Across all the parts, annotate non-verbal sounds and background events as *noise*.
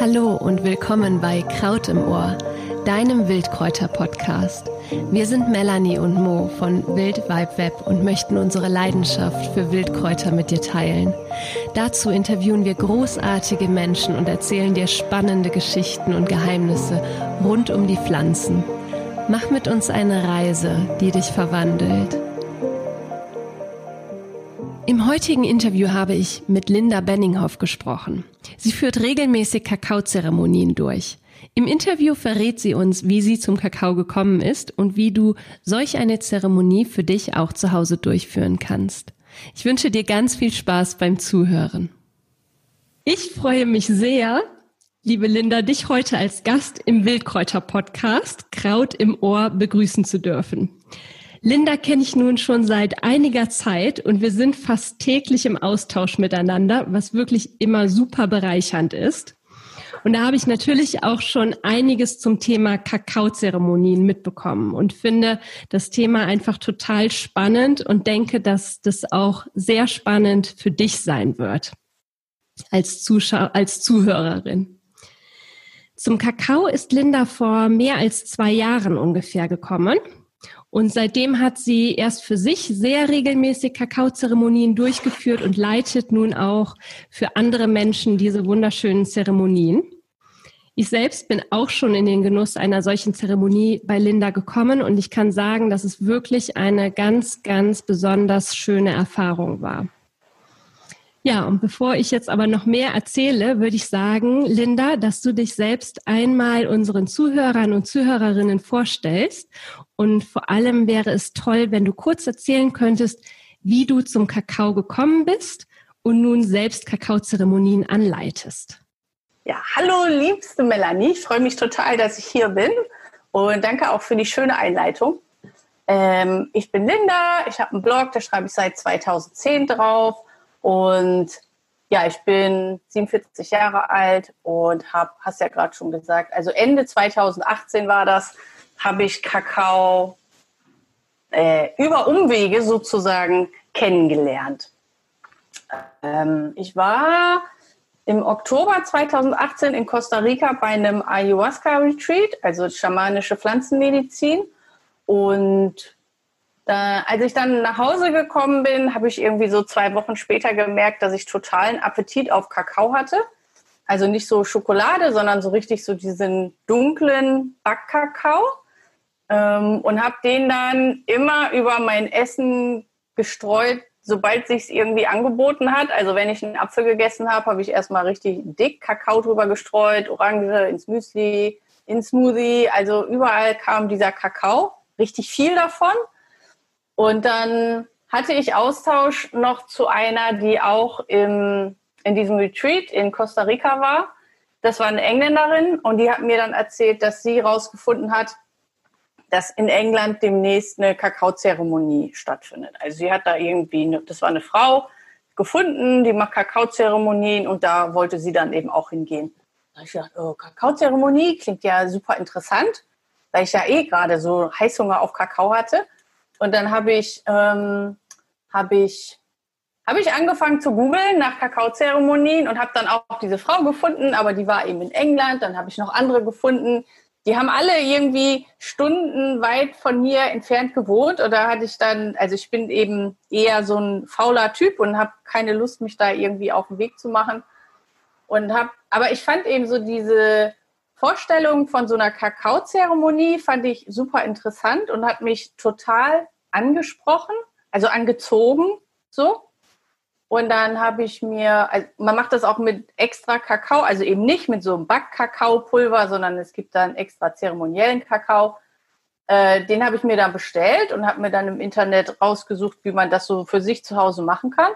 Hallo und willkommen bei Kraut im Ohr, deinem Wildkräuter-Podcast. Wir sind Melanie und Mo von Wild Vibe Web und möchten unsere Leidenschaft für Wildkräuter mit dir teilen. Dazu interviewen wir großartige Menschen und erzählen dir spannende Geschichten und Geheimnisse rund um die Pflanzen. Mach mit uns eine Reise, die dich verwandelt. Im heutigen Interview habe ich mit Linda Benninghoff gesprochen. Sie führt regelmäßig Kakaozeremonien durch. Im Interview verrät sie uns, wie sie zum Kakao gekommen ist und wie du solch eine Zeremonie für dich auch zu Hause durchführen kannst. Ich wünsche dir ganz viel Spaß beim Zuhören. Ich freue mich sehr, liebe Linda, dich heute als Gast im Wildkräuter-Podcast Kraut im Ohr begrüßen zu dürfen. Linda kenne ich nun schon seit einiger Zeit und wir sind fast täglich im Austausch miteinander, was wirklich immer super bereichernd ist. Und da habe ich natürlich auch schon einiges zum Thema Kakaozeremonien mitbekommen und finde das Thema einfach total spannend und denke, dass das auch sehr spannend für dich sein wird als Zuschauer, als Zuhörerin. Zum Kakao ist Linda vor mehr als zwei Jahren ungefähr gekommen. Und seitdem hat sie erst für sich sehr regelmäßig Kakaozeremonien durchgeführt und leitet nun auch für andere Menschen diese wunderschönen Zeremonien. Ich selbst bin auch schon in den Genuss einer solchen Zeremonie bei Linda gekommen und ich kann sagen, dass es wirklich eine ganz, ganz besonders schöne Erfahrung war. Ja, und bevor ich jetzt aber noch mehr erzähle, würde ich sagen, Linda, dass du dich selbst einmal unseren Zuhörern und Zuhörerinnen vorstellst. Und vor allem wäre es toll, wenn du kurz erzählen könntest, wie du zum Kakao gekommen bist und nun selbst Kakaozeremonien anleitest. Ja, hallo liebste Melanie, ich freue mich total, dass ich hier bin und danke auch für die schöne Einleitung. Ähm, ich bin Linda, ich habe einen Blog, da schreibe ich seit 2010 drauf und ja, ich bin 47 Jahre alt und habe, hast ja gerade schon gesagt, also Ende 2018 war das, habe ich Kakao äh, über Umwege sozusagen kennengelernt. Ähm, ich war im Oktober 2018 in Costa Rica bei einem Ayahuasca-Retreat, also schamanische Pflanzenmedizin. Und da, als ich dann nach Hause gekommen bin, habe ich irgendwie so zwei Wochen später gemerkt, dass ich totalen Appetit auf Kakao hatte. Also nicht so Schokolade, sondern so richtig so diesen dunklen Backkakao. Ähm, und habe den dann immer über mein Essen gestreut, sobald sich irgendwie angeboten hat. Also wenn ich einen Apfel gegessen habe, habe ich erstmal richtig dick Kakao drüber gestreut, Orange ins Müsli, ins Smoothie. Also überall kam dieser Kakao, richtig viel davon. Und dann hatte ich Austausch noch zu einer, die auch im, in diesem Retreat in Costa Rica war. Das war eine Engländerin und die hat mir dann erzählt, dass sie herausgefunden hat, dass in England demnächst eine Kakaozeremonie stattfindet. Also sie hat da irgendwie, eine, das war eine Frau gefunden, die macht Kakaozeremonien und da wollte sie dann eben auch hingehen. Da ich gedacht, oh, Kakaozeremonie klingt ja super interessant, weil ich ja eh gerade so Heißhunger auf Kakao hatte. Und dann habe ich, ähm, habe ich, habe ich angefangen zu googeln nach Kakaozeremonien und habe dann auch diese Frau gefunden, aber die war eben in England. Dann habe ich noch andere gefunden. Die haben alle irgendwie stundenweit von mir entfernt gewohnt. Und da hatte ich dann, also ich bin eben eher so ein fauler Typ und habe keine Lust, mich da irgendwie auf den Weg zu machen. Und habe, aber ich fand eben so diese Vorstellung von so einer Kakaozeremonie fand ich super interessant und hat mich total angesprochen, also angezogen, so. Und dann habe ich mir, also man macht das auch mit extra Kakao, also eben nicht mit so einem Backkakaopulver, sondern es gibt dann extra zeremoniellen Kakao. Äh, den habe ich mir dann bestellt und habe mir dann im Internet rausgesucht, wie man das so für sich zu Hause machen kann.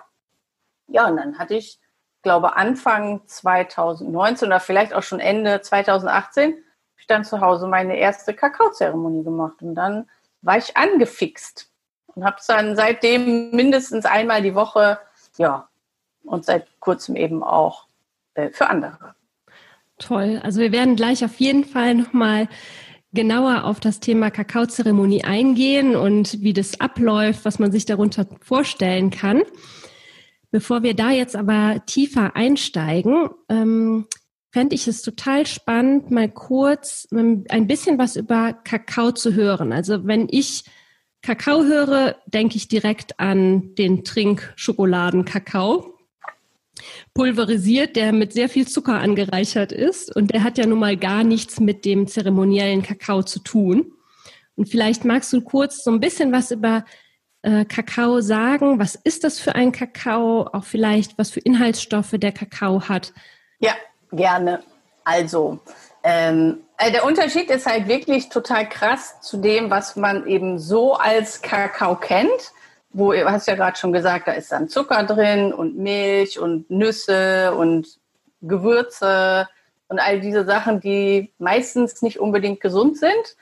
Ja, und dann hatte ich glaube Anfang 2019 oder vielleicht auch schon Ende 2018, habe ich dann zu Hause meine erste Kakaozeremonie gemacht. Und dann war ich angefixt und habe es dann seitdem mindestens einmal die Woche, ja, und seit kurzem eben auch äh, für andere. Toll. Also wir werden gleich auf jeden Fall nochmal genauer auf das Thema Kakaozeremonie eingehen und wie das abläuft, was man sich darunter vorstellen kann. Bevor wir da jetzt aber tiefer einsteigen, ähm, fände ich es total spannend, mal kurz ähm, ein bisschen was über Kakao zu hören. Also wenn ich Kakao höre, denke ich direkt an den Trinkschokoladen-Kakao. Pulverisiert, der mit sehr viel Zucker angereichert ist. Und der hat ja nun mal gar nichts mit dem zeremoniellen Kakao zu tun. Und vielleicht magst du kurz so ein bisschen was über äh, Kakao sagen. Was ist das für ein Kakao? Auch vielleicht, was für Inhaltsstoffe der Kakao hat. Ja, gerne. Also, ähm, äh, der Unterschied ist halt wirklich total krass zu dem, was man eben so als Kakao kennt. Wo, du hast ja gerade schon gesagt, da ist dann Zucker drin und Milch und Nüsse und Gewürze und all diese Sachen, die meistens nicht unbedingt gesund sind.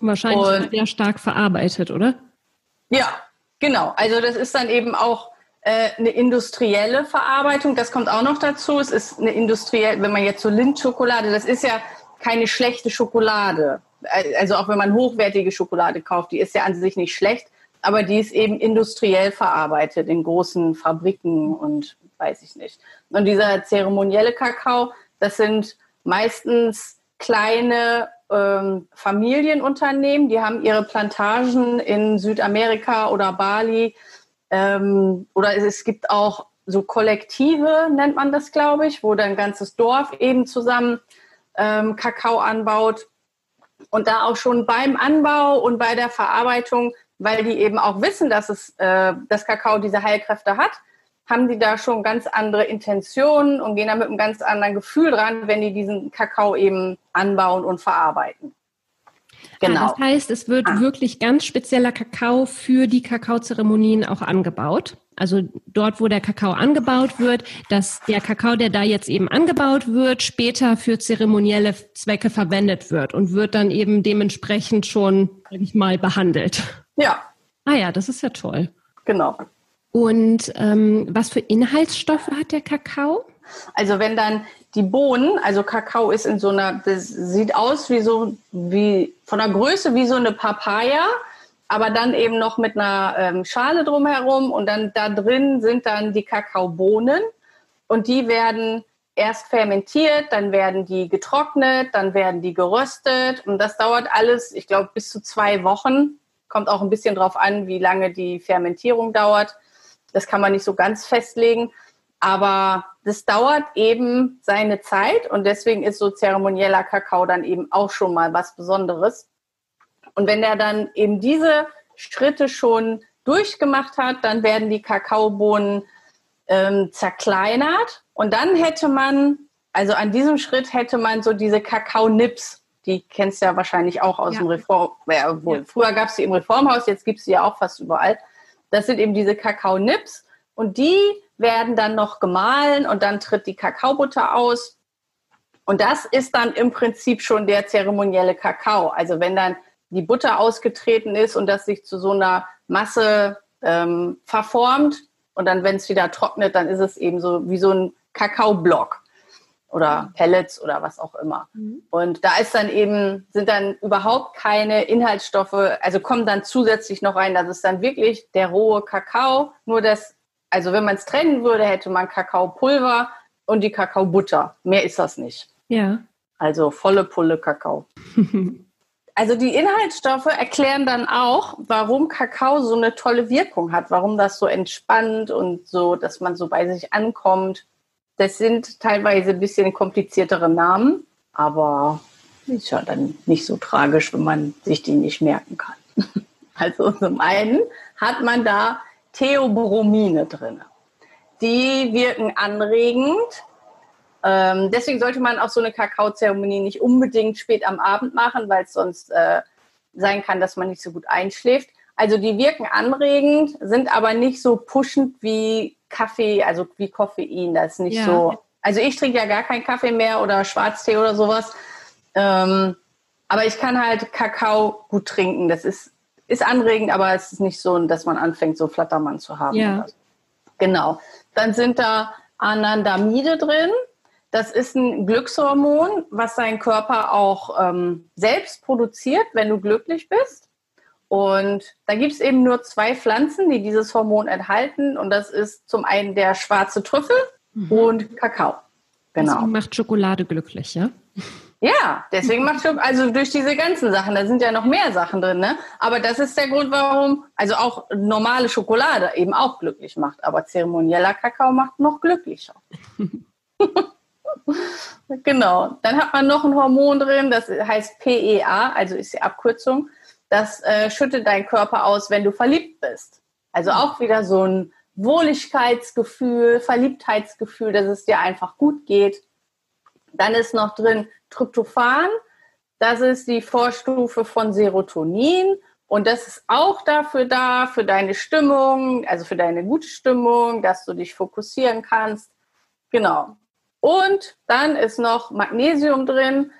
Wahrscheinlich und, sehr stark verarbeitet, oder? Ja, genau. Also das ist dann eben auch äh, eine industrielle Verarbeitung. Das kommt auch noch dazu. Es ist eine industrielle, wenn man jetzt so Lindschokolade, das ist ja keine schlechte Schokolade. Also auch wenn man hochwertige Schokolade kauft, die ist ja an sich nicht schlecht, aber die ist eben industriell verarbeitet in großen Fabriken und weiß ich nicht. Und dieser zeremonielle Kakao, das sind meistens kleine ähm, Familienunternehmen, die haben ihre Plantagen in Südamerika oder Bali. Ähm, oder es gibt auch so Kollektive, nennt man das, glaube ich, wo dann ein ganzes Dorf eben zusammen ähm, Kakao anbaut. Und da auch schon beim Anbau und bei der Verarbeitung, weil die eben auch wissen, dass es äh, das Kakao diese Heilkräfte hat, haben die da schon ganz andere Intentionen und gehen da mit einem ganz anderen Gefühl dran, wenn die diesen Kakao eben anbauen und verarbeiten. Genau. Ah, das heißt, es wird ah. wirklich ganz spezieller Kakao für die Kakaozeremonien auch angebaut. Also dort, wo der Kakao angebaut wird, dass der Kakao, der da jetzt eben angebaut wird, später für zeremonielle Zwecke verwendet wird und wird dann eben dementsprechend schon, sag ich mal, behandelt. Ja. Ah ja, das ist ja toll. Genau. Und ähm, was für Inhaltsstoffe hat der Kakao? Also wenn dann die Bohnen, also Kakao ist in so einer, das sieht aus wie so, wie von der Größe wie so eine Papaya, aber dann eben noch mit einer ähm, Schale drumherum und dann da drin sind dann die Kakaobohnen und die werden erst fermentiert, dann werden die getrocknet, dann werden die geröstet und das dauert alles, ich glaube, bis zu zwei Wochen. Kommt auch ein bisschen drauf an, wie lange die Fermentierung dauert. Das kann man nicht so ganz festlegen. Aber das dauert eben seine Zeit und deswegen ist so zeremonieller Kakao dann eben auch schon mal was Besonderes. Und wenn er dann eben diese Schritte schon durchgemacht hat, dann werden die Kakaobohnen ähm, zerkleinert und dann hätte man, also an diesem Schritt hätte man so diese Kakao-Nips, die kennst du ja wahrscheinlich auch aus ja. dem Reform, äh, wohl, ja. früher gab es sie im Reformhaus, jetzt gibt es sie ja auch fast überall. Das sind eben diese Kakao-Nips und die werden dann noch gemahlen und dann tritt die Kakaobutter aus. Und das ist dann im Prinzip schon der zeremonielle Kakao. Also wenn dann die Butter ausgetreten ist und das sich zu so einer Masse ähm, verformt und dann, wenn es wieder trocknet, dann ist es eben so wie so ein Kakaoblock oder. Pellets oder was auch immer. Mhm. Und da ist dann eben, sind dann überhaupt keine Inhaltsstoffe, also kommen dann zusätzlich noch rein. Das ist dann wirklich der rohe Kakao, nur das also wenn man es trennen würde, hätte man Kakaopulver und die Kakaobutter. Mehr ist das nicht. Ja. Also volle Pulle Kakao. *laughs* also die Inhaltsstoffe erklären dann auch, warum Kakao so eine tolle Wirkung hat, warum das so entspannt und so, dass man so bei sich ankommt. Das sind teilweise ein bisschen kompliziertere Namen, aber ist ja dann nicht so tragisch, wenn man sich die nicht merken kann. *laughs* Also zum einen hat man da Theobromine drin. Die wirken anregend. Ähm, deswegen sollte man auch so eine Kakaozeremonie nicht unbedingt spät am Abend machen, weil es sonst äh, sein kann, dass man nicht so gut einschläft. Also die wirken anregend, sind aber nicht so pushend wie Kaffee, also wie Koffein. Das ist nicht ja. so. Also ich trinke ja gar keinen Kaffee mehr oder Schwarztee oder sowas. Ähm, aber ich kann halt Kakao gut trinken. Das ist ist anregend, aber es ist nicht so, dass man anfängt, so Flattermann zu haben. Ja. So. Genau. Dann sind da Anandamide drin. Das ist ein Glückshormon, was dein Körper auch ähm, selbst produziert, wenn du glücklich bist. Und da gibt es eben nur zwei Pflanzen, die dieses Hormon enthalten. Und das ist zum einen der schwarze Trüffel mhm. und Kakao. Genau. Deswegen macht Schokolade glücklich, ja? Ja, deswegen macht Schokolade, also durch diese ganzen Sachen, da sind ja noch mehr Sachen drin, ne? Aber das ist der Grund, warum, also auch normale Schokolade eben auch glücklich macht, aber zeremonieller Kakao macht noch glücklicher. *laughs* genau. Dann hat man noch ein Hormon drin, das heißt PEA, also ist die Abkürzung das äh, schüttet dein Körper aus, wenn du verliebt bist. Also mhm. auch wieder so ein Wohligkeitsgefühl, Verliebtheitsgefühl, dass es dir einfach gut geht. Dann ist noch drin Tryptophan. Das ist die Vorstufe von Serotonin. Und das ist auch dafür da, für deine Stimmung, also für deine gute Stimmung, dass du dich fokussieren kannst. Genau. Und dann ist noch Magnesium drin.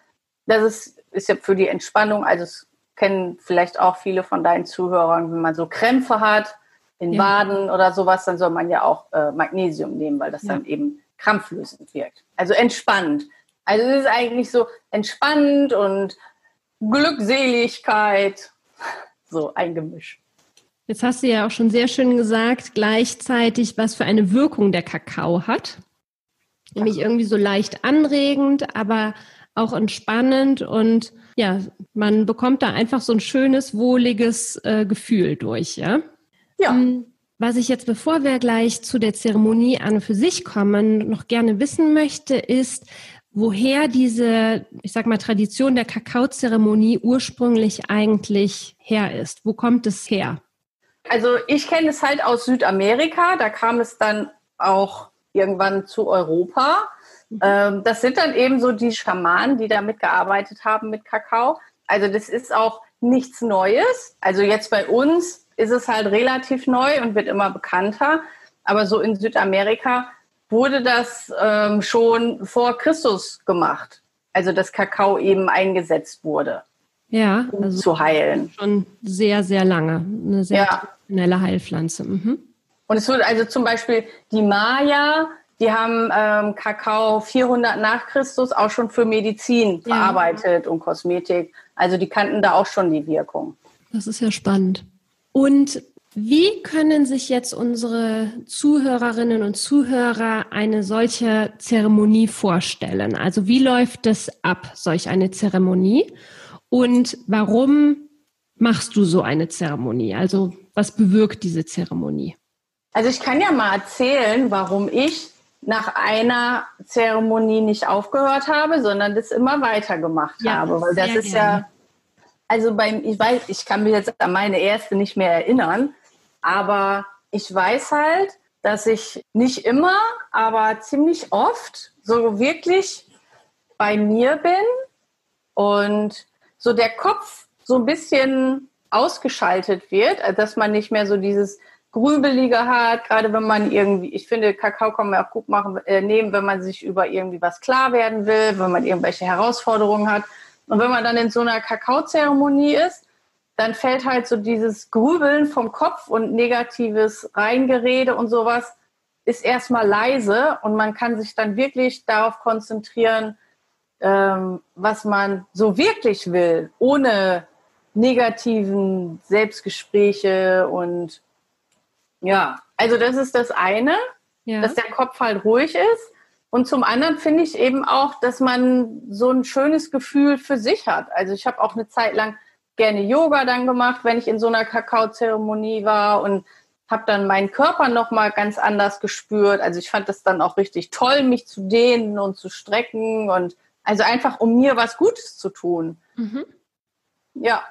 Das ist, ist ja für die Entspannung, also es kennen vielleicht auch viele von deinen Zuhörern, wenn man so Krämpfe hat in ja. Waden oder sowas, dann soll man ja auch äh, Magnesium nehmen, weil das ja. dann eben krampflösend wirkt. Also entspannend. Also es ist eigentlich so entspannend und Glückseligkeit, *laughs* so ein Gemisch. Jetzt hast du ja auch schon sehr schön gesagt, gleichzeitig, was für eine Wirkung der Kakao hat. Nämlich irgendwie so leicht anregend, aber auch entspannend und ja, man bekommt da einfach so ein schönes, wohliges äh, Gefühl durch, ja? Ja. Ähm, was ich jetzt, bevor wir gleich zu der Zeremonie an und für sich kommen, noch gerne wissen möchte, ist, woher diese, ich sag mal, Tradition der Kakaozeremonie ursprünglich eigentlich her ist. Wo kommt es her? Also ich kenne es halt aus Südamerika, da kam es dann auch irgendwann zu Europa. Ähm, das sind dann eben so die Schamanen, die da mitgearbeitet haben mit Kakao. Also das ist auch nichts Neues. Also jetzt bei uns ist es halt relativ neu und wird immer bekannter. Aber so in Südamerika wurde das ähm, schon vor Christus gemacht. Also dass Kakao eben eingesetzt wurde. Ja, um also zu heilen. Schon sehr, sehr lange. Eine sehr ja. traditionelle Heilpflanze. Mhm. Und es wurde also zum Beispiel die Maya die haben ähm, Kakao 400 nach Christus auch schon für Medizin ja. verarbeitet und Kosmetik. Also die kannten da auch schon die Wirkung. Das ist ja spannend. Und wie können sich jetzt unsere Zuhörerinnen und Zuhörer eine solche Zeremonie vorstellen? Also wie läuft das ab, solch eine Zeremonie? Und warum machst du so eine Zeremonie? Also was bewirkt diese Zeremonie? Also ich kann ja mal erzählen, warum ich nach einer Zeremonie nicht aufgehört habe, sondern das immer weitergemacht ja, habe. Weil das ist gerne. ja, also beim, ich weiß, ich kann mich jetzt an meine erste nicht mehr erinnern, aber ich weiß halt, dass ich nicht immer, aber ziemlich oft so wirklich bei mir bin und so der Kopf so ein bisschen ausgeschaltet wird, dass man nicht mehr so dieses Grübelige hat, gerade wenn man irgendwie, ich finde, Kakao kann man auch gut machen, äh, nehmen, wenn man sich über irgendwie was klar werden will, wenn man irgendwelche Herausforderungen hat. Und wenn man dann in so einer Kakaozeremonie ist, dann fällt halt so dieses Grübeln vom Kopf und negatives Reingerede und sowas ist erstmal leise und man kann sich dann wirklich darauf konzentrieren, ähm, was man so wirklich will, ohne negativen Selbstgespräche und ja, also das ist das eine, ja. dass der Kopf halt ruhig ist. Und zum anderen finde ich eben auch, dass man so ein schönes Gefühl für sich hat. Also ich habe auch eine Zeit lang gerne Yoga dann gemacht, wenn ich in so einer Kakaozeremonie war und habe dann meinen Körper noch mal ganz anders gespürt. Also ich fand das dann auch richtig toll, mich zu dehnen und zu strecken und also einfach um mir was Gutes zu tun. Mhm. Ja.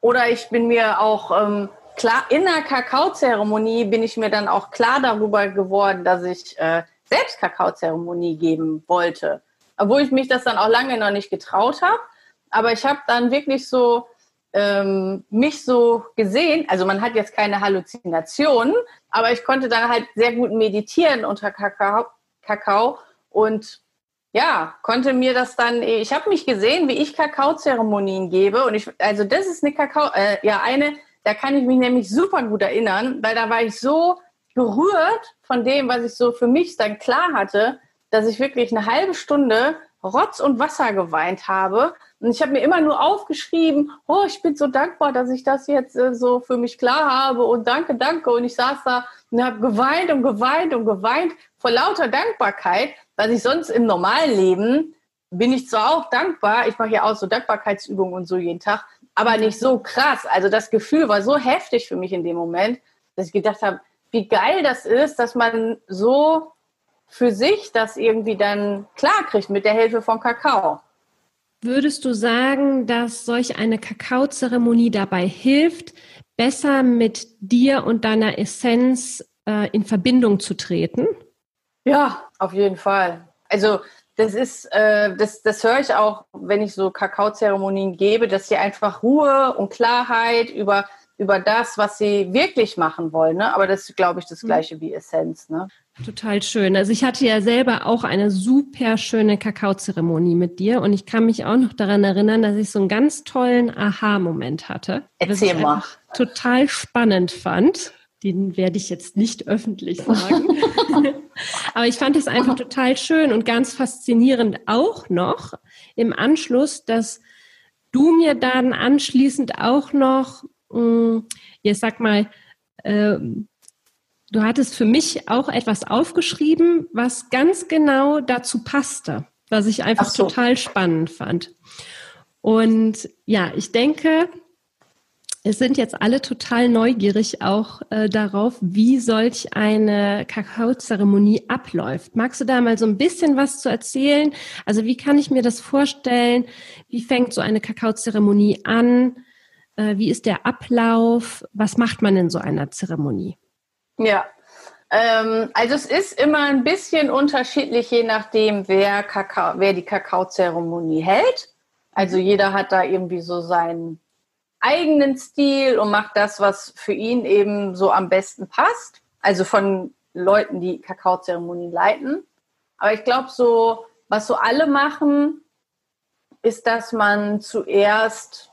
Oder ich bin mir auch ähm, klar, in der Kakaozeremonie bin ich mir dann auch klar darüber geworden, dass ich äh, selbst Kakaozeremonie geben wollte. Obwohl ich mich das dann auch lange noch nicht getraut habe. Aber ich habe dann wirklich so ähm, mich so gesehen, also man hat jetzt keine Halluzinationen, aber ich konnte dann halt sehr gut meditieren unter Kakao, Kakao und ja, konnte mir das dann, ich habe mich gesehen, wie ich Kakaozeremonien gebe und ich, also das ist eine Kakao, äh, ja eine da kann ich mich nämlich super gut erinnern, weil da war ich so gerührt von dem, was ich so für mich dann klar hatte, dass ich wirklich eine halbe Stunde Rotz und Wasser geweint habe. Und ich habe mir immer nur aufgeschrieben, oh, ich bin so dankbar, dass ich das jetzt äh, so für mich klar habe und danke, danke. Und ich saß da und habe geweint und geweint und geweint vor lauter Dankbarkeit, weil ich sonst im normalen Leben bin ich zwar auch dankbar, ich mache ja auch so Dankbarkeitsübungen und so jeden Tag, aber nicht so krass. Also das Gefühl war so heftig für mich in dem Moment, dass ich gedacht habe, wie geil das ist, dass man so für sich das irgendwie dann klar kriegt mit der Hilfe von Kakao. Würdest du sagen, dass solch eine Kakaozeremonie dabei hilft, besser mit dir und deiner Essenz äh, in Verbindung zu treten? Ja, auf jeden Fall. Also das ist, äh, das, das höre ich auch, wenn ich so Kakaozeremonien gebe, dass sie einfach Ruhe und Klarheit über, über das, was sie wirklich machen wollen. Ne? Aber das ist, glaube ich, das mhm. gleiche wie Essenz. Ne? Total schön. Also ich hatte ja selber auch eine super schöne Kakaozeremonie mit dir und ich kann mich auch noch daran erinnern, dass ich so einen ganz tollen Aha-Moment hatte. Erzähl mal. Total spannend fand. Den werde ich jetzt nicht öffentlich sagen. *laughs* *laughs* Aber ich fand es einfach total schön und ganz faszinierend auch noch im Anschluss, dass du mir dann anschließend auch noch, mh, jetzt sag mal, äh, du hattest für mich auch etwas aufgeschrieben, was ganz genau dazu passte, was ich einfach so. total spannend fand. Und ja, ich denke, es sind jetzt alle total neugierig auch äh, darauf, wie solch eine Kakaozeremonie abläuft. Magst du da mal so ein bisschen was zu erzählen? Also wie kann ich mir das vorstellen? Wie fängt so eine Kakaozeremonie an? Äh, wie ist der Ablauf? Was macht man in so einer Zeremonie? Ja, ähm, also es ist immer ein bisschen unterschiedlich, je nachdem, wer, Kakao, wer die Kakaozeremonie hält. Also jeder hat da irgendwie so seinen eigenen Stil und macht das, was für ihn eben so am besten passt. Also von Leuten, die Kakaozeremonien leiten. Aber ich glaube, so, was so alle machen, ist, dass man zuerst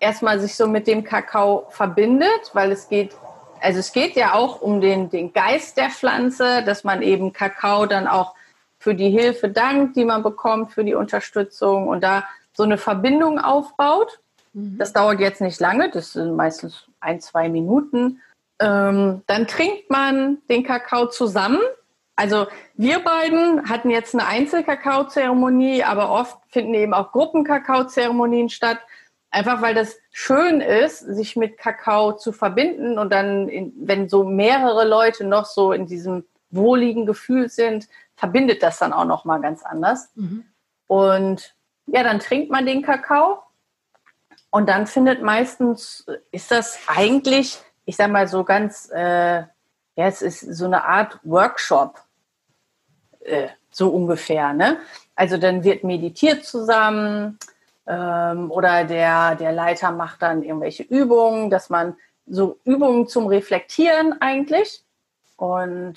erstmal sich so mit dem Kakao verbindet, weil es geht, also es geht ja auch um den, den Geist der Pflanze, dass man eben Kakao dann auch für die Hilfe dankt, die man bekommt, für die Unterstützung und da so eine Verbindung aufbaut. Mhm. Das dauert jetzt nicht lange, das sind meistens ein, zwei Minuten. Ähm, dann trinkt man den Kakao zusammen. Also wir beiden hatten jetzt eine Einzelkakaozeremonie, aber oft finden eben auch Gruppenkakaozeremonien statt. Einfach weil das schön ist, sich mit Kakao zu verbinden und dann, in, wenn so mehrere Leute noch so in diesem wohligen Gefühl sind, verbindet das dann auch noch mal ganz anders. Mhm. Und ja, dann trinkt man den Kakao und dann findet meistens, ist das eigentlich, ich sag mal so ganz, äh, ja, es ist so eine Art Workshop, äh, so ungefähr. Ne? Also dann wird meditiert zusammen ähm, oder der, der Leiter macht dann irgendwelche Übungen, dass man so Übungen zum Reflektieren eigentlich. Und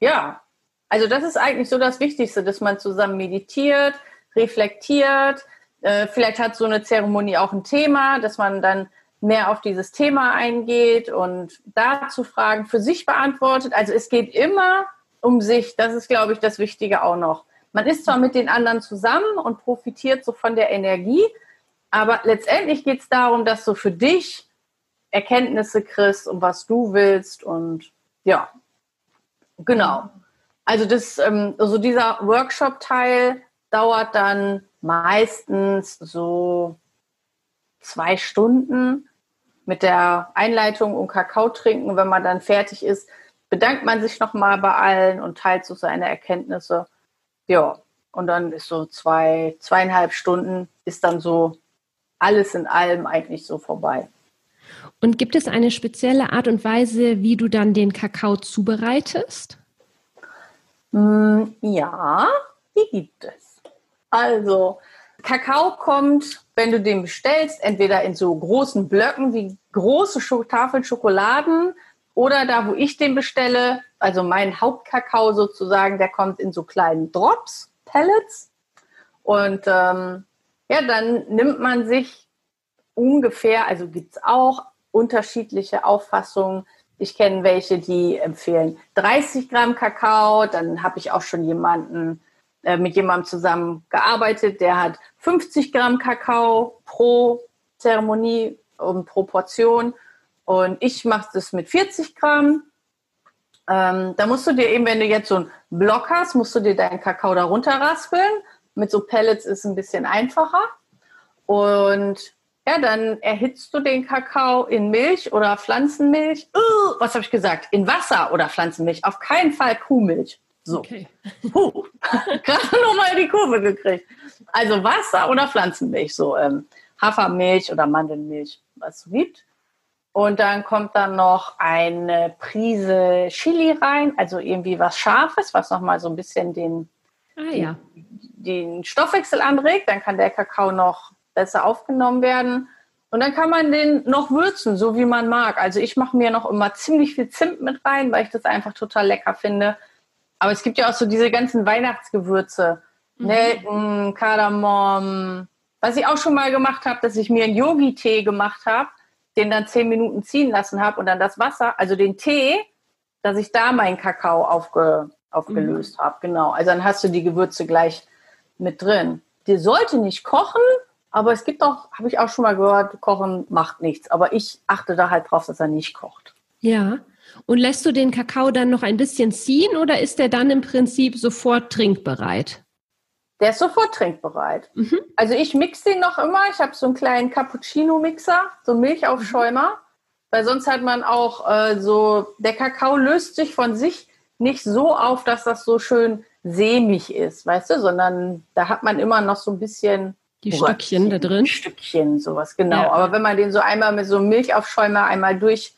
ja, also das ist eigentlich so das Wichtigste, dass man zusammen meditiert, reflektiert, äh, vielleicht hat so eine Zeremonie auch ein Thema, dass man dann mehr auf dieses Thema eingeht und dazu Fragen für sich beantwortet. Also es geht immer um sich. Das ist, glaube ich, das Wichtige auch noch. Man ist zwar mit den anderen zusammen und profitiert so von der Energie, aber letztendlich geht es darum, dass du für dich Erkenntnisse kriegst und was du willst und ja, genau. Also das, also dieser Workshop-Teil dauert dann meistens so zwei Stunden mit der Einleitung und Kakao trinken. Wenn man dann fertig ist, bedankt man sich nochmal bei allen und teilt so seine Erkenntnisse. Ja, und dann ist so zwei, zweieinhalb Stunden ist dann so alles in allem eigentlich so vorbei. Und gibt es eine spezielle Art und Weise, wie du dann den Kakao zubereitest? Mm, ja, die gibt es. Also, Kakao kommt, wenn du den bestellst, entweder in so großen Blöcken wie große Tafeln Schokoladen oder da, wo ich den bestelle, also mein Hauptkakao sozusagen, der kommt in so kleinen Drops, Pellets. Und ähm, ja, dann nimmt man sich ungefähr, also gibt es auch unterschiedliche Auffassungen. Ich kenne welche, die empfehlen 30 Gramm Kakao. Dann habe ich auch schon jemanden äh, mit jemandem zusammen gearbeitet, der hat 50 Gramm Kakao pro Zeremonie und pro Portion. Und ich mache das mit 40 Gramm. Ähm, da musst du dir eben, wenn du jetzt so einen Block hast, musst du dir deinen Kakao darunter raspeln. Mit so Pellets ist es ein bisschen einfacher. Und ja, dann erhitzt du den Kakao in Milch oder Pflanzenmilch. Uh, was habe ich gesagt? In Wasser oder Pflanzenmilch. Auf keinen Fall Kuhmilch. So. Okay. Puh. *laughs* Gerade nochmal die Kurve gekriegt. Also Wasser oder Pflanzenmilch. So ähm, Hafermilch oder Mandelmilch, was es gibt. Und dann kommt dann noch eine Prise Chili rein, also irgendwie was Scharfes, was nochmal so ein bisschen den, ah, ja. den, den Stoffwechsel anregt. Dann kann der Kakao noch besser aufgenommen werden. Und dann kann man den noch würzen, so wie man mag. Also ich mache mir noch immer ziemlich viel Zimt mit rein, weil ich das einfach total lecker finde. Aber es gibt ja auch so diese ganzen Weihnachtsgewürze. Mhm. Nelken, Kardamom. Was ich auch schon mal gemacht habe, dass ich mir einen Yogi-Tee gemacht habe, den dann zehn Minuten ziehen lassen habe und dann das Wasser, also den Tee, dass ich da meinen Kakao aufge, aufgelöst mhm. habe. Genau. Also dann hast du die Gewürze gleich mit drin. Die sollte nicht kochen, aber es gibt auch, habe ich auch schon mal gehört, Kochen macht nichts. Aber ich achte da halt drauf, dass er nicht kocht. Ja. Und lässt du den Kakao dann noch ein bisschen ziehen oder ist der dann im Prinzip sofort trinkbereit? Der ist sofort trinkbereit. Mhm. Also ich mixe den noch immer. Ich habe so einen kleinen Cappuccino-Mixer, so Milchaufschäumer. Mhm. Weil sonst hat man auch äh, so, der Kakao löst sich von sich nicht so auf, dass das so schön sämig ist, weißt du, sondern da hat man immer noch so ein bisschen die Stückchen da drin? Stückchen, sowas, genau. Ja. Aber wenn man den so einmal mit so einem Milchaufschäumer einmal durch,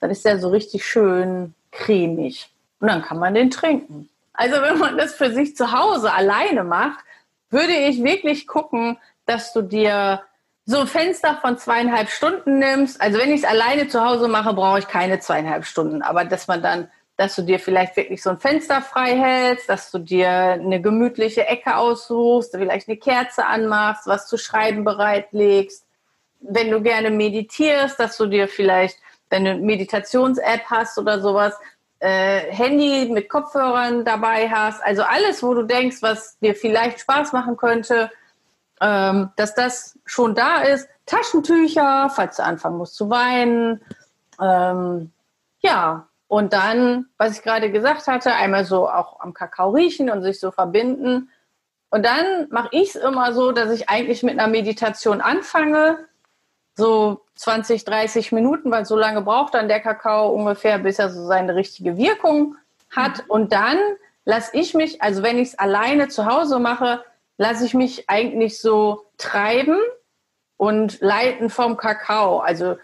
dann ist der so richtig schön cremig. Und dann kann man den trinken. Also wenn man das für sich zu Hause alleine macht, würde ich wirklich gucken, dass du dir so ein Fenster von zweieinhalb Stunden nimmst. Also wenn ich es alleine zu Hause mache, brauche ich keine zweieinhalb Stunden. Aber dass man dann dass du dir vielleicht wirklich so ein Fenster frei hältst, dass du dir eine gemütliche Ecke aussuchst, vielleicht eine Kerze anmachst, was zu schreiben bereitlegst. Wenn du gerne meditierst, dass du dir vielleicht, wenn du eine Meditations-App hast oder sowas, äh, Handy mit Kopfhörern dabei hast. Also alles, wo du denkst, was dir vielleicht Spaß machen könnte, ähm, dass das schon da ist. Taschentücher, falls du anfangen musst zu weinen. Ähm, ja, und dann, was ich gerade gesagt hatte, einmal so auch am Kakao riechen und sich so verbinden. Und dann mache ich es immer so, dass ich eigentlich mit einer Meditation anfange, so 20, 30 Minuten, weil so lange braucht dann der Kakao ungefähr, bis er so seine richtige Wirkung hat. Mhm. Und dann lasse ich mich, also wenn ich es alleine zu Hause mache, lasse ich mich eigentlich so treiben und leiten vom Kakao. Also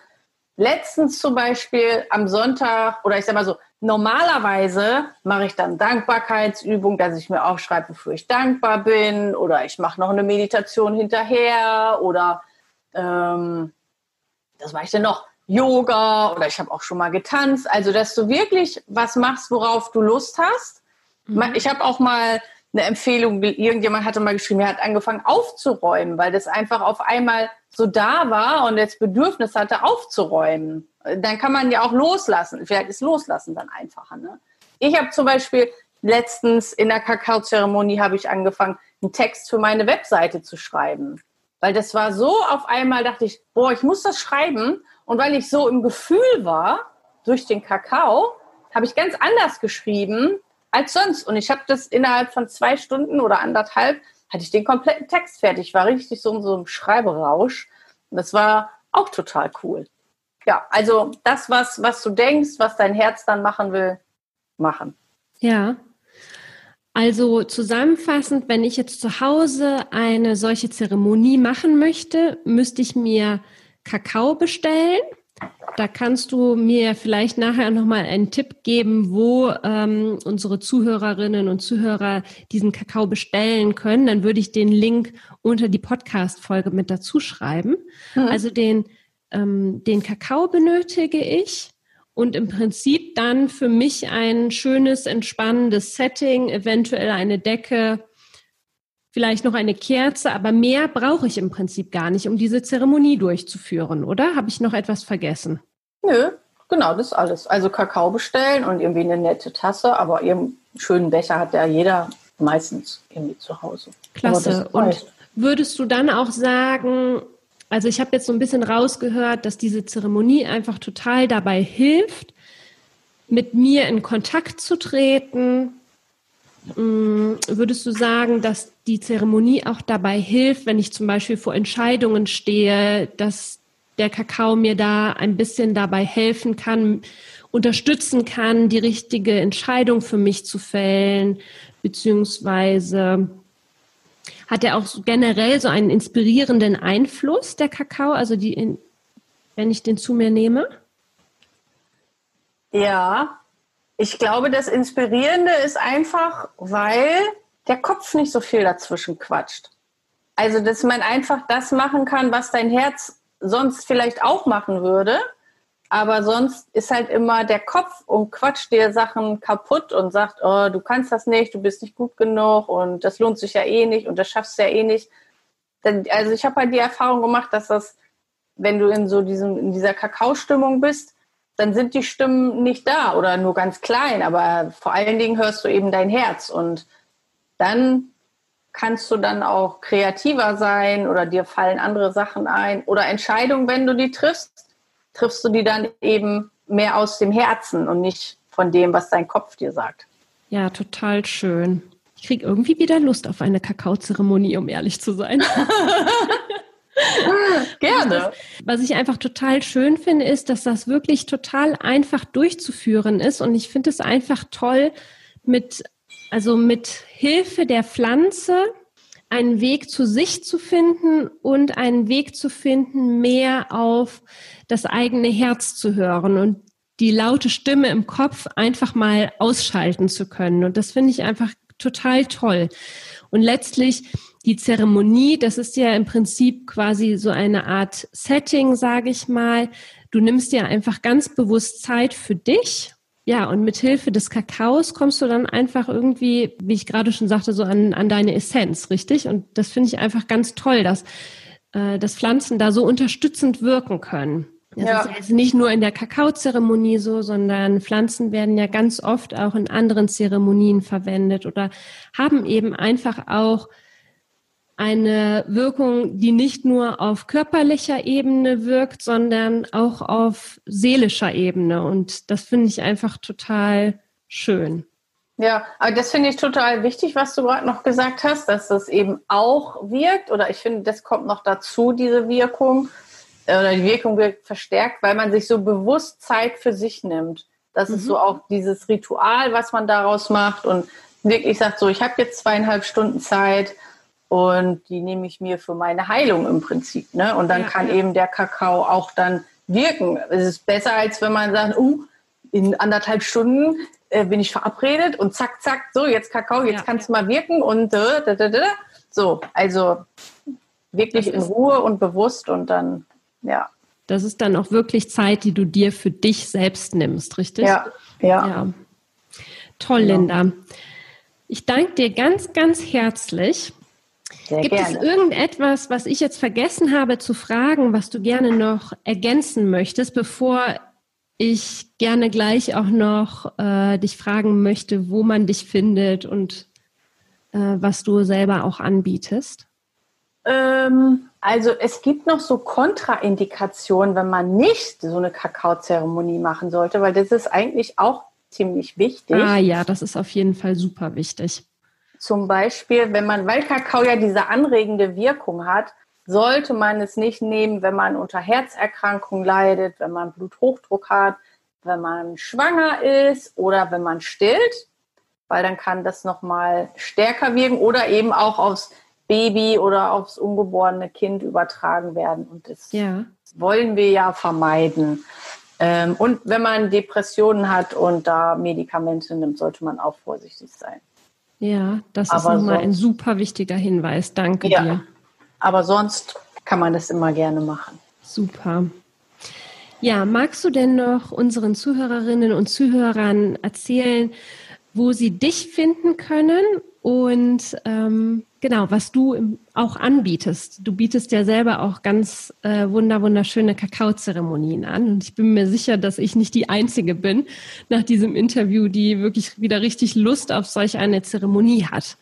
letztens zum Beispiel am Sonntag oder ich sag mal so, normalerweise mache ich dann Dankbarkeitsübung, dass ich mir aufschreibe, wofür ich dankbar bin oder ich mache noch eine Meditation hinterher oder ähm, das mache ich dann noch Yoga oder ich habe auch schon mal getanzt. Also, dass du wirklich was machst, worauf du Lust hast. Mhm. Ich habe auch mal eine Empfehlung, irgendjemand hatte mal geschrieben, er hat angefangen aufzuräumen, weil das einfach auf einmal so da war und das Bedürfnis hatte, aufzuräumen. Dann kann man ja auch loslassen. Vielleicht ist Loslassen dann einfacher. Ne? Ich habe zum Beispiel letztens in der Kakaozeremonie habe ich angefangen, einen Text für meine Webseite zu schreiben. Weil das war so auf einmal, dachte ich, boah, ich muss das schreiben. Und weil ich so im Gefühl war, durch den Kakao, habe ich ganz anders geschrieben als sonst. Und ich habe das innerhalb von zwei Stunden oder anderthalb hatte ich den kompletten Text fertig. war richtig so in so einem Schreiberausch. das war auch total cool. Ja, also das, was, was du denkst, was dein Herz dann machen will, machen. Ja. Also zusammenfassend, wenn ich jetzt zu Hause eine solche Zeremonie machen möchte, müsste ich mir Kakao bestellen da kannst du mir vielleicht nachher nochmal einen Tipp geben, wo ähm, unsere Zuhörerinnen und Zuhörer diesen Kakao bestellen können. Dann würde ich den Link unter die Podcast-Folge mit dazu schreiben. Mhm. Also den, ähm, den Kakao benötige ich und im Prinzip dann für mich ein schönes, entspannendes Setting, eventuell eine Decke, vielleicht noch eine Kerze, aber mehr brauche ich im Prinzip gar nicht, um diese Zeremonie durchzuführen, oder? Habe ich noch etwas vergessen? Nö, genau, das ist alles. Also Kakao bestellen und irgendwie eine nette Tasse, aber eben schönen Becher hat ja jeder. meistens irgendwie zu Hause. Klasse. Und würdest du dann auch sagen, also ich habe jetzt so ein bisschen rausgehört, dass diese Zeremonie einfach total dabei hilft, mit mir in Kontakt zu treten. Mm, würdest du sagen, dass die Zeremonie auch dabei hilft, wenn ich zum Beispiel vor Entscheidungen stehe, dass der Kakao mir da ein bisschen dabei helfen kann, unterstützen kann, die richtige Entscheidung für mich zu fällen, beziehungsweise hat er auch generell so einen inspirierenden Einfluss, der Kakao, also die, wenn ich den zu mir nehme? Ja, ich glaube, das Inspirierende ist einfach, weil der Kopf nicht so viel dazwischen quatscht. Also, dass man einfach das machen kann, was dein Herz sonst vielleicht auch machen würde aber sonst ist halt immer der Kopf und quatscht dir Sachen kaputt und sagt, oh, du kannst das nicht, du bist nicht gut genug und das lohnt sich ja eh nicht und das schaffst du ja eh nicht. Also ich habe halt die Erfahrung gemacht, dass das, wenn du in so diesem, in dieser Kakaostimmung bist, dann sind die Stimmen nicht da oder nur ganz klein, aber vor allen Dingen hörst du eben dein Herz und dann kannst du dann auch kreativer sein oder dir fallen andere Sachen ein oder Entscheidungen, wenn du die triffst, triffst du die dann eben mehr aus dem Herzen und nicht von dem, was dein Kopf dir sagt. Ja, total schön. Ich kriege irgendwie wieder Lust auf eine Kakaozeremonie, um ehrlich zu sein. *laughs* *laughs* Gerne. Was ich einfach total schön finde, ist, dass das wirklich total einfach durchzuführen ist. Und ich finde es einfach toll, mit, also mit Hilfe der Pflanze einen Weg zu sich zu finden und einen Weg zu finden, mehr auf das eigene Herz zu hören und die laute Stimme im Kopf einfach mal ausschalten zu können. Und das finde ich einfach total toll. Und letztlich die Zeremonie, das ist ja im Prinzip quasi so eine Art Setting, sage ich mal. Du nimmst ja einfach ganz bewusst Zeit für dich ja, und mit Hilfe des Kakaos kommst du dann einfach irgendwie, wie ich gerade schon sagte, so an, an deine Essenz, richtig? Und das finde ich einfach ganz toll, dass, äh, dass Pflanzen da so unterstützend wirken können. Das ja. ist jetzt nicht nur in der Kakaozeremonie so, sondern Pflanzen werden ja ganz oft auch in anderen Zeremonien verwendet oder haben eben einfach auch eine Wirkung, die nicht nur auf körperlicher Ebene wirkt, sondern auch auf seelischer Ebene. Und das finde ich einfach total schön. Ja, aber das finde ich total wichtig, was du gerade noch gesagt hast, dass das eben auch wirkt. Oder ich finde, das kommt noch dazu, diese Wirkung. Oder die Wirkung wird verstärkt, weil man sich so bewusst Zeit für sich nimmt. Das mhm. ist so auch dieses Ritual, was man daraus macht und wirklich sagt so, ich habe jetzt zweieinhalb Stunden Zeit und die nehme ich mir für meine Heilung im Prinzip. Ne? Und dann ja, kann ja. eben der Kakao auch dann wirken. Es ist besser, als wenn man sagt, uh, in anderthalb Stunden äh, bin ich verabredet und zack, zack, so, jetzt Kakao, jetzt ja, kannst du mal wirken und äh, da, da, da, so, also wirklich in Ruhe und bewusst und dann, ja. Das ist dann auch wirklich Zeit, die du dir für dich selbst nimmst, richtig? Ja, ja. ja. Toll, genau. Linda. Ich danke dir ganz, ganz herzlich sehr Gibt gerne. es irgendetwas, was ich jetzt vergessen habe zu fragen, was du gerne noch ergänzen möchtest, bevor ich gerne gleich auch noch äh, dich fragen möchte, wo man dich findet und äh, was du selber auch anbietest? Ähm, also es gibt noch so Kontraindikationen, wenn man nicht so eine Kakaozeremonie machen sollte, weil das ist eigentlich auch ziemlich wichtig. Ah ja, das ist auf jeden Fall super wichtig. Zum Beispiel, wenn man, weil Kakao ja diese anregende Wirkung hat, sollte man es nicht nehmen, wenn man unter Herzerkrankungen leidet, wenn man Bluthochdruck hat, wenn man schwanger ist oder wenn man stillt, weil dann kann das nochmal stärker wirken oder eben auch aufs Baby oder aufs ungeborene Kind übertragen werden. Und das ja. wollen wir ja vermeiden. Ähm, und wenn man Depressionen hat und da Medikamente nimmt, sollte man auch vorsichtig sein. Ja, das aber ist nochmal ein super wichtiger Hinweis. Danke ja, dir. Aber sonst kann man das immer gerne machen. Super. Ja, magst du denn noch unseren Zuhörerinnen und Zuhörern erzählen, wo sie dich finden können und ähm, genau, was du auch anbietest. Du bietest ja selber auch ganz äh, wunder wunderschöne Kakaozeremonien an und ich bin mir sicher, dass ich nicht die Einzige bin nach diesem Interview, die wirklich wieder richtig Lust auf solch eine Zeremonie hat.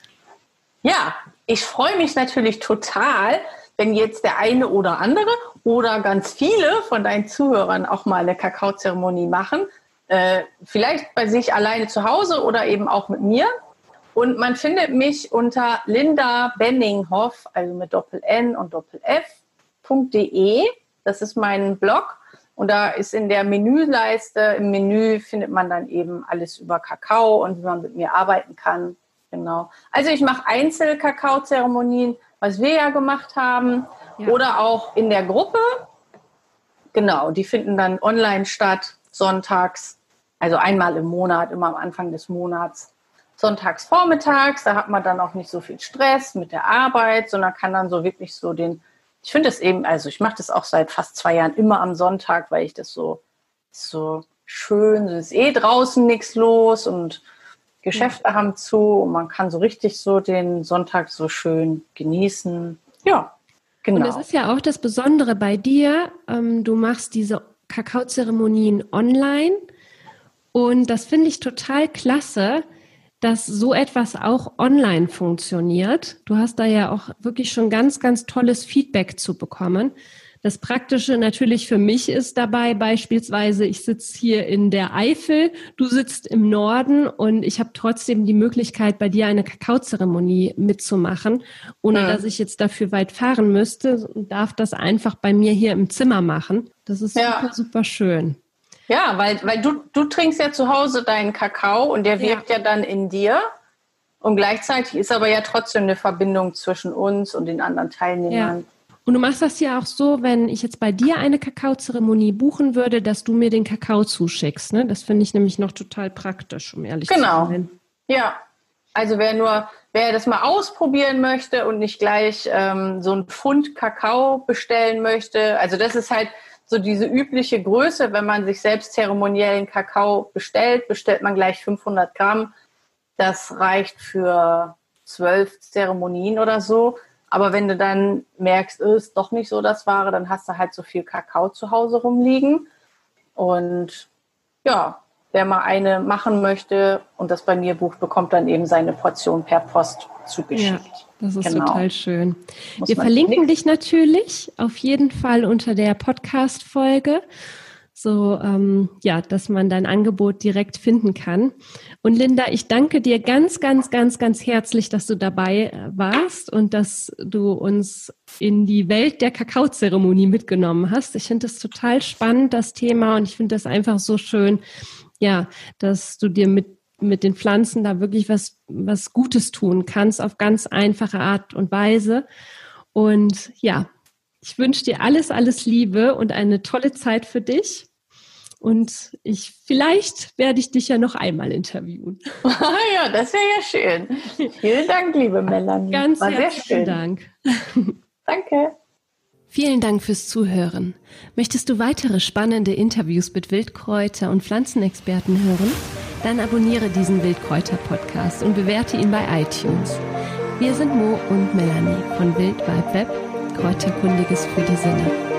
Ja, ich freue mich natürlich total, wenn jetzt der eine oder andere oder ganz viele von deinen Zuhörern auch mal eine Kakaozeremonie machen. Äh, vielleicht bei sich alleine zu Hause oder eben auch mit mir. Und man findet mich unter Linda Benninghoff, also mit Doppel-N und Doppel-F.de. Das ist mein Blog. Und da ist in der Menüleiste, im Menü findet man dann eben alles über Kakao und wie man mit mir arbeiten kann. Genau. Also ich mache Einzel-Kakao-Zeremonien, was wir ja gemacht haben, ja. oder auch in der Gruppe. Genau, die finden dann online statt, sonntags, also einmal im Monat, immer am Anfang des Monats sonntags vormittags, da hat man dann auch nicht so viel Stress mit der Arbeit, sondern kann dann so wirklich so den, ich finde es eben, also ich mache das auch seit fast zwei Jahren immer am Sonntag, weil ich das so, so schön, es ist eh draußen nichts los und Geschäfte ja. haben zu und man kann so richtig so den Sonntag so schön genießen. Ja, genau. Und das ist ja auch das Besondere bei dir. Ähm, du machst diese Kakaozeremonien online und das finde ich total klasse, dass so etwas auch online funktioniert. Du hast da ja auch wirklich schon ganz, ganz tolles Feedback zu bekommen. Das Praktische natürlich für mich ist dabei beispielsweise, ich sitze hier in der Eifel, du sitzt im Norden und ich habe trotzdem die Möglichkeit, bei dir eine Kakaozeremonie mitzumachen, ohne ja. dass ich jetzt dafür weit fahren müsste und darf das einfach bei mir hier im Zimmer machen. Das ist ja. super, super schön. Ja, weil, weil du, du trinkst ja zu Hause deinen Kakao und der wirkt ja. ja dann in dir. Und gleichzeitig ist aber ja trotzdem eine Verbindung zwischen uns und den anderen Teilnehmern. Ja. Und du machst das ja auch so, wenn ich jetzt bei dir eine Kakaozeremonie buchen würde, dass du mir den Kakao zuschickst. Ne? Das finde ich nämlich noch total praktisch, um ehrlich genau. zu sein. Genau. Ja. Also wer nur, wer das mal ausprobieren möchte und nicht gleich ähm, so ein Pfund Kakao bestellen möchte, also das ist halt, so diese übliche Größe, wenn man sich selbst zeremoniellen Kakao bestellt, bestellt man gleich 500 Gramm. Das reicht für zwölf Zeremonien oder so. Aber wenn du dann merkst, ist doch nicht so das Wahre, dann hast du halt so viel Kakao zu Hause rumliegen. Und ja, wer mal eine machen möchte und das bei mir bucht, bekommt dann eben seine Portion per Post zugeschickt. Ja. Das ist genau. total schön. Muss Wir verlinken dich natürlich auf jeden Fall unter der Podcast-Folge, so ähm, ja, dass man dein Angebot direkt finden kann. Und Linda, ich danke dir ganz, ganz, ganz, ganz herzlich, dass du dabei äh, warst und dass du uns in die Welt der Kakaozeremonie mitgenommen hast. Ich finde das total spannend, das Thema, und ich finde das einfach so schön, ja, dass du dir mit mit den Pflanzen da wirklich was, was Gutes tun kannst auf ganz einfache Art und Weise. Und ja, ich wünsche dir alles, alles Liebe und eine tolle Zeit für dich. Und ich, vielleicht werde ich dich ja noch einmal interviewen. *laughs* ja, das wäre ja schön. Vielen Dank, liebe Melanie. Ganz War herzlichen Dank. *laughs* Danke. Vielen Dank fürs Zuhören. Möchtest du weitere spannende Interviews mit Wildkräuter und Pflanzenexperten hören? Dann abonniere diesen Wildkräuter-Podcast und bewerte ihn bei iTunes. Wir sind Mo und Melanie von Wild Vibe Web, Kräuterkundiges für die Sinne.